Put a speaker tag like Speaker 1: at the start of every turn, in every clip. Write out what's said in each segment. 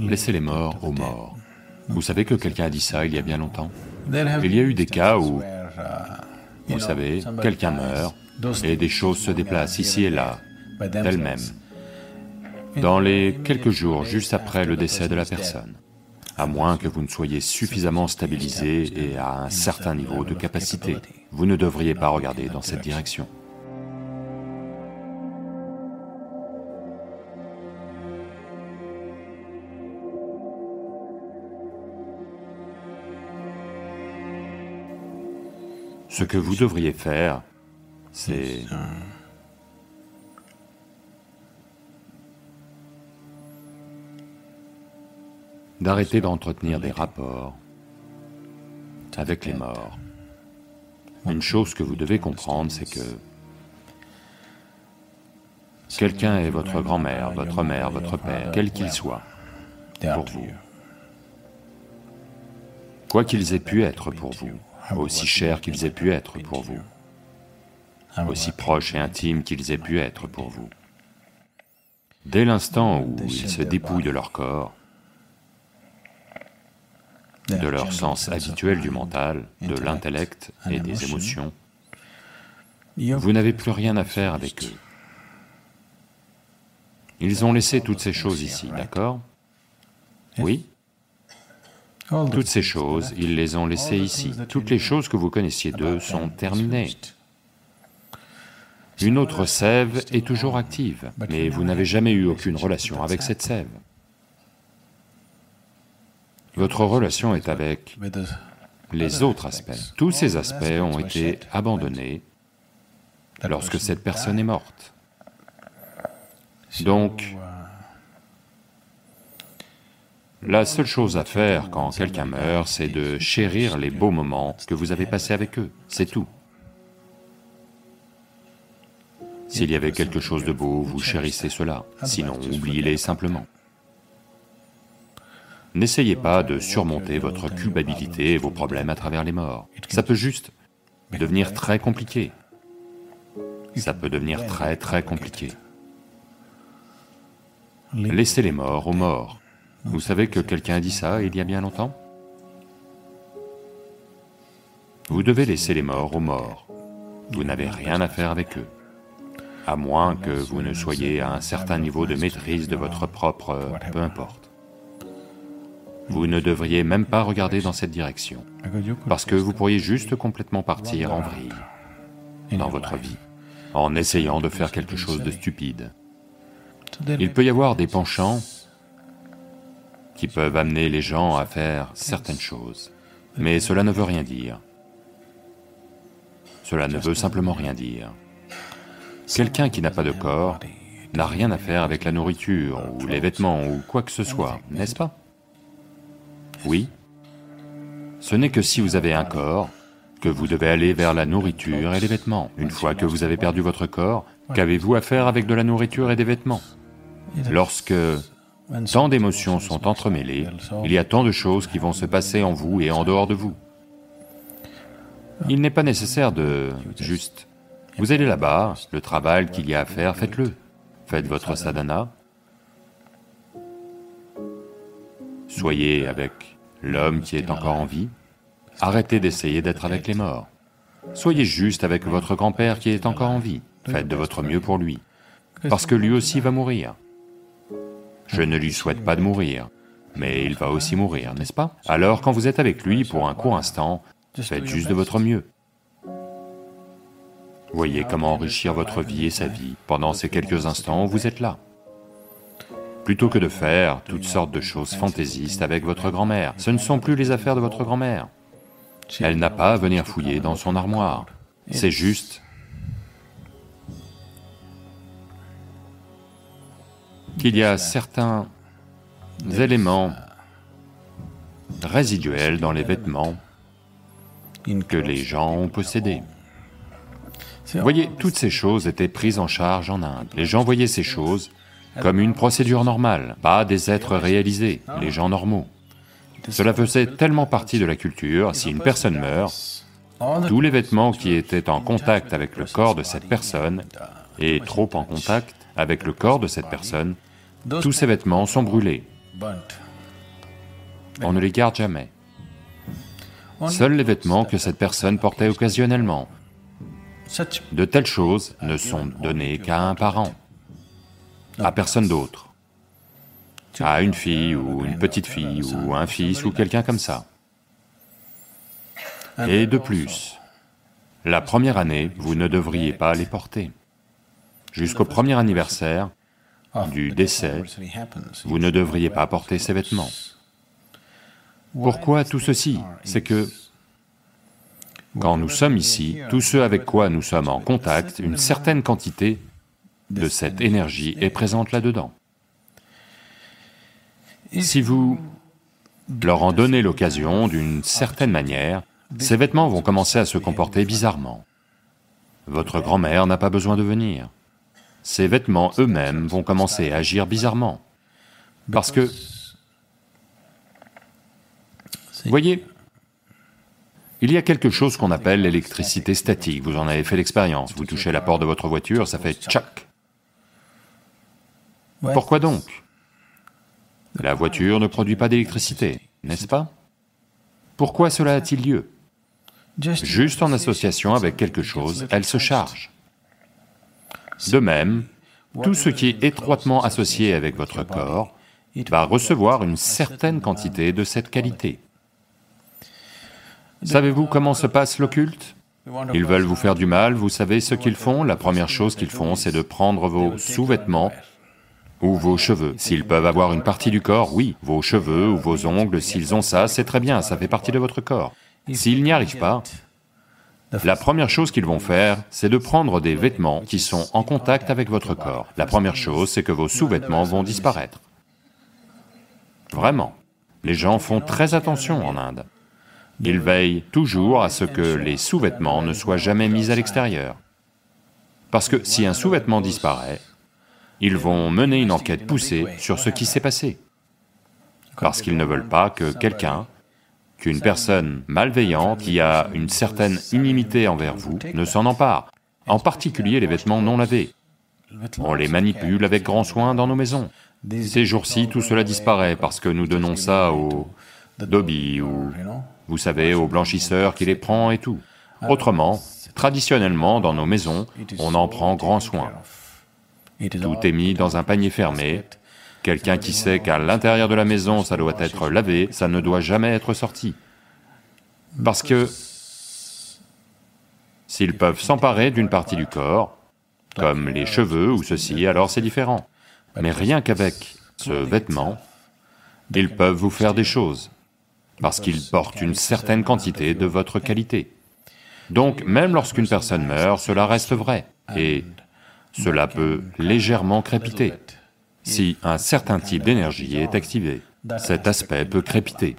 Speaker 1: Laissez les morts aux morts. Vous savez que quelqu'un a dit ça il y a bien longtemps. Il y a eu des cas où, vous savez, quelqu'un meurt et des choses se déplacent ici et là, d'elles-mêmes, dans les quelques jours juste après le décès de la personne, à moins que vous ne soyez suffisamment stabilisé et à un certain niveau de capacité, vous ne devriez pas regarder dans cette direction. Ce que vous devriez faire, c'est... d'arrêter d'entretenir des rapports avec les morts. Une chose que vous devez comprendre, c'est que quelqu'un est votre grand-mère, votre mère, votre père, quel qu'il soit, pour vous. Quoi qu'ils aient pu être pour vous, aussi chers qu'ils aient pu être pour vous, aussi proches et intimes qu'ils aient pu être pour vous. Dès l'instant où ils se dépouillent de leur corps, de leur sens habituel du mental, de l'intellect et des émotions, vous n'avez plus rien à faire avec eux. Ils ont laissé toutes ces choses ici, d'accord? Oui? Toutes ces choses, ils les ont laissées ici. Toutes les choses que vous connaissiez d'eux sont terminées. Une autre sève est toujours active, mais vous n'avez jamais eu aucune relation avec cette sève. Votre relation est avec les autres aspects. Tous ces aspects ont été abandonnés lorsque cette personne est morte. Donc, la seule chose à faire quand quelqu'un meurt, c'est de chérir les beaux moments que vous avez passés avec eux, c'est tout. S'il y avait quelque chose de beau, vous chérissez cela, sinon oubliez-les simplement. N'essayez pas de surmonter votre culpabilité et vos problèmes à travers les morts. Ça peut juste devenir très compliqué. Ça peut devenir très très compliqué. Laissez les morts aux morts. Vous savez que quelqu'un a dit ça il y a bien longtemps? Vous devez laisser les morts aux morts. Vous n'avez rien à faire avec eux, à moins que vous ne soyez à un certain niveau de maîtrise de votre propre... peu importe vous ne devriez même pas regarder dans cette direction, parce que vous pourriez juste complètement partir en vrille dans votre vie, en essayant de faire quelque chose de stupide. Il peut y avoir des penchants qui peuvent amener les gens à faire certaines choses, mais cela ne veut rien dire. Cela ne veut simplement rien dire. Quelqu'un qui n'a pas de corps n'a rien à faire avec la nourriture ou les vêtements ou quoi que ce soit, n'est-ce pas? Oui. Ce n'est que si vous avez un corps que vous devez aller vers la nourriture et les vêtements. Une fois que vous avez perdu votre corps, qu'avez-vous à faire avec de la nourriture et des vêtements? Lorsque tant d'émotions sont entremêlées, il y a tant de choses qui vont se passer en vous et en dehors de vous. Il n'est pas nécessaire de... juste... Vous allez là-bas, le travail qu'il y a à faire, faites-le. Faites votre sadhana, Soyez avec l'homme qui est encore en vie, arrêtez d'essayer d'être avec les morts. Soyez juste avec votre grand-père qui est encore en vie, faites de votre mieux pour lui, parce que lui aussi va mourir. Je ne lui souhaite pas de mourir, mais il va aussi mourir, n'est-ce pas? Alors quand vous êtes avec lui pour un court instant, faites juste de votre mieux. Voyez comment enrichir votre vie et sa vie pendant ces quelques instants où vous êtes là plutôt que de faire toutes sortes de choses fantaisistes avec votre grand-mère. Ce ne sont plus les affaires de votre grand-mère. Elle n'a pas à venir fouiller dans son armoire. C'est juste qu'il y a certains éléments résiduels dans les vêtements que les gens ont possédés. Voyez, toutes ces choses étaient prises en charge en Inde. Les gens voyaient ces choses comme une procédure normale, pas des êtres réalisés, les gens normaux. Cela faisait tellement partie de la culture, si une personne meurt, tous les vêtements qui étaient en contact avec le corps de cette personne, et trop en contact avec le corps de cette personne, tous ces vêtements sont brûlés. on ne les garde jamais. Seuls les vêtements que cette personne portait occasionnellement, de telles choses ne sont données qu'à un parent, à personne d'autre, à une fille ou une petite fille ou un fils ou quelqu'un comme ça. Et de plus, la première année, vous ne devriez pas les porter. Jusqu'au premier anniversaire du décès, vous ne devriez pas porter ces vêtements. Pourquoi tout ceci? C'est que quand nous sommes ici, tous ceux avec quoi nous sommes en contact, une certaine quantité de cette énergie est présente là-dedans. Si vous leur en donnez l'occasion d'une certaine manière, ces vêtements vont commencer à se comporter bizarrement. Votre grand-mère n'a pas besoin de venir. Ces vêtements eux-mêmes vont commencer à agir bizarrement. Parce que... Voyez, il y a quelque chose qu'on appelle l'électricité statique, vous en avez fait l'expérience, vous touchez la porte de votre voiture, ça fait tchac. Pourquoi donc? La voiture ne produit pas d'électricité, n'est-ce pas? Pourquoi cela a-t-il lieu? Juste en association avec quelque chose, elle se charge. De même, tout ce qui est étroitement associé avec votre corps va recevoir une certaine quantité de cette qualité. Savez-vous comment se passe l'occulte? Ils veulent vous faire du mal, vous savez ce qu'ils font La première chose qu'ils font, c'est de prendre vos sous-vêtements ou vos cheveux. S'ils peuvent avoir une partie du corps, oui, vos cheveux ou vos ongles, s'ils ont ça, c'est très bien, ça fait partie de votre corps. S'ils n'y arrivent pas, la première chose qu'ils vont faire, c'est de prendre des vêtements qui sont en contact avec votre corps. La première chose, c'est que vos sous-vêtements vont disparaître. Vraiment. Les gens font très attention en Inde. Ils veillent toujours à ce que les sous-vêtements ne soient jamais mis à l'extérieur. Parce que si un sous-vêtement disparaît, ils vont mener une enquête poussée sur ce qui s'est passé. Parce qu'ils ne veulent pas que quelqu'un qu'une personne malveillante qui a une certaine inimité envers vous ne s'en empare, en particulier les vêtements non lavés. On les manipule avec grand soin dans nos maisons. Ces jours-ci, tout cela disparaît parce que nous donnons ça aux dobby ou, vous savez, aux blanchisseurs qui les prend et tout. Autrement, traditionnellement, dans nos maisons, on en prend grand soin. Tout est mis dans un panier fermé, Quelqu'un qui sait qu'à l'intérieur de la maison ça doit être lavé, ça ne doit jamais être sorti. Parce que s'ils peuvent s'emparer d'une partie du corps, comme les cheveux ou ceci, alors c'est différent. Mais rien qu'avec ce vêtement, ils peuvent vous faire des choses, parce qu'ils portent une certaine quantité de votre qualité. Donc même lorsqu'une personne meurt, cela reste vrai, et cela peut légèrement crépiter. Si un certain type d'énergie est activé, cet aspect peut crépiter.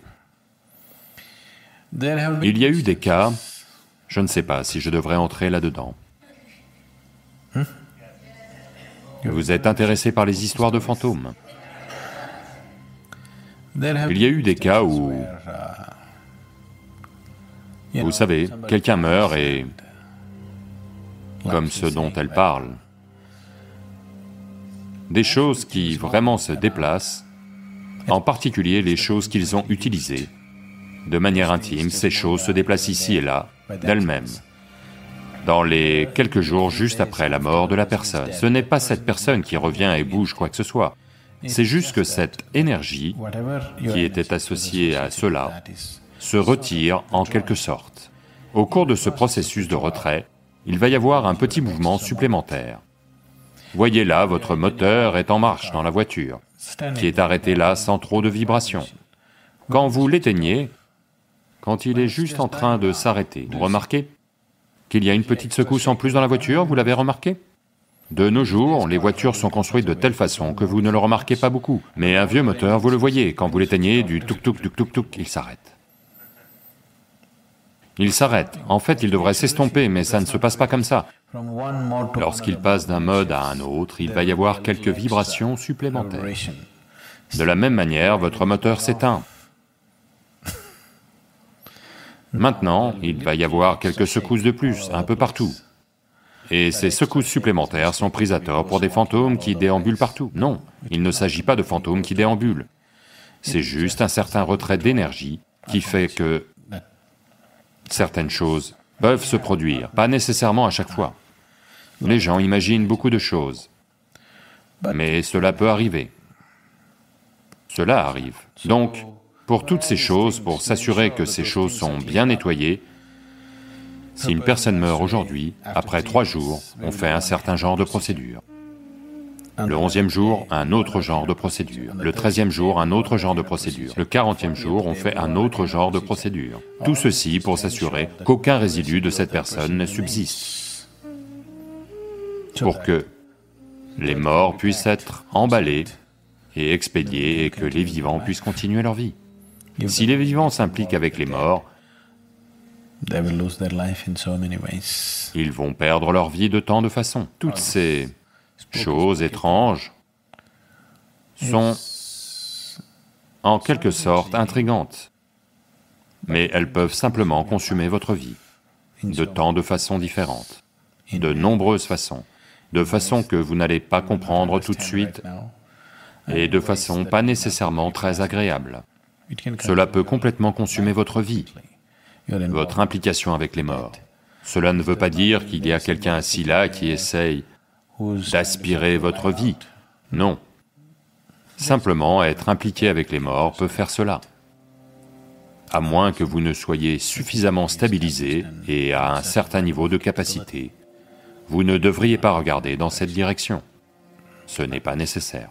Speaker 1: Il y a eu des cas, je ne sais pas si je devrais entrer là-dedans. Vous êtes intéressé par les histoires de fantômes? Il y a eu des cas où, vous savez, quelqu'un meurt et, comme ce dont elle parle, des choses qui vraiment se déplacent, en particulier les choses qu'ils ont utilisées. De manière intime, ces choses se déplacent ici et là, d'elles-mêmes. Dans les quelques jours juste après la mort de la personne, ce n'est pas cette personne qui revient et bouge quoi que ce soit, c'est juste que cette énergie qui était associée à cela se retire en quelque sorte. Au cours de ce processus de retrait, il va y avoir un petit mouvement supplémentaire. Voyez là, votre moteur est en marche dans la voiture, qui est arrêté là sans trop de vibrations. Quand vous l'éteignez, quand il est juste en train de s'arrêter, vous remarquez qu'il y a une petite secousse en plus dans la voiture, vous l'avez remarqué? De nos jours, les voitures sont construites de telle façon que vous ne le remarquez pas beaucoup, mais un vieux moteur, vous le voyez, quand vous l'éteignez, du tuk-tuk, du tuk-tuk, il s'arrête. Il s'arrête. En fait, il devrait s'estomper, mais ça ne se passe pas comme ça. Lorsqu'il passe d'un mode à un autre, il va y avoir quelques vibrations supplémentaires. De la même manière, votre moteur s'éteint. Maintenant, il va y avoir quelques secousses de plus, un peu partout. Et ces secousses supplémentaires sont prises à tort pour des fantômes qui déambulent partout. Non, il ne s'agit pas de fantômes qui déambulent. C'est juste un certain retrait d'énergie qui fait que certaines choses peuvent se produire, pas nécessairement à chaque fois. Les gens imaginent beaucoup de choses, mais cela peut arriver. Cela arrive. Donc, pour toutes ces choses, pour s'assurer que ces choses sont bien nettoyées, si une personne meurt aujourd'hui, après trois jours, on fait un certain genre de procédure. Le onzième jour, un autre genre de procédure. Le treizième jour, un autre genre de procédure. Le quarantième jour, on fait un autre genre de procédure. Tout ceci pour s'assurer qu'aucun résidu de cette personne ne subsiste. Pour que les morts puissent être emballés et expédiés et que les vivants puissent continuer leur vie. Si les vivants s'impliquent avec les morts, ils vont perdre leur vie de tant de façons. Toutes ces choses étranges sont en quelque sorte intrigantes, mais elles peuvent simplement consumer votre vie de tant de façons différentes, de nombreuses façons, de façons que vous n'allez pas comprendre tout de suite et de façon pas nécessairement très agréable. Cela peut complètement consumer votre vie, votre implication avec les morts. Cela ne veut pas dire qu'il y a quelqu'un assis là qui essaye d'aspirer votre vie, non. Simplement être impliqué avec les morts peut faire cela. À moins que vous ne soyez suffisamment stabilisé et à un certain niveau de capacité, vous ne devriez pas regarder dans cette direction. Ce n'est pas nécessaire.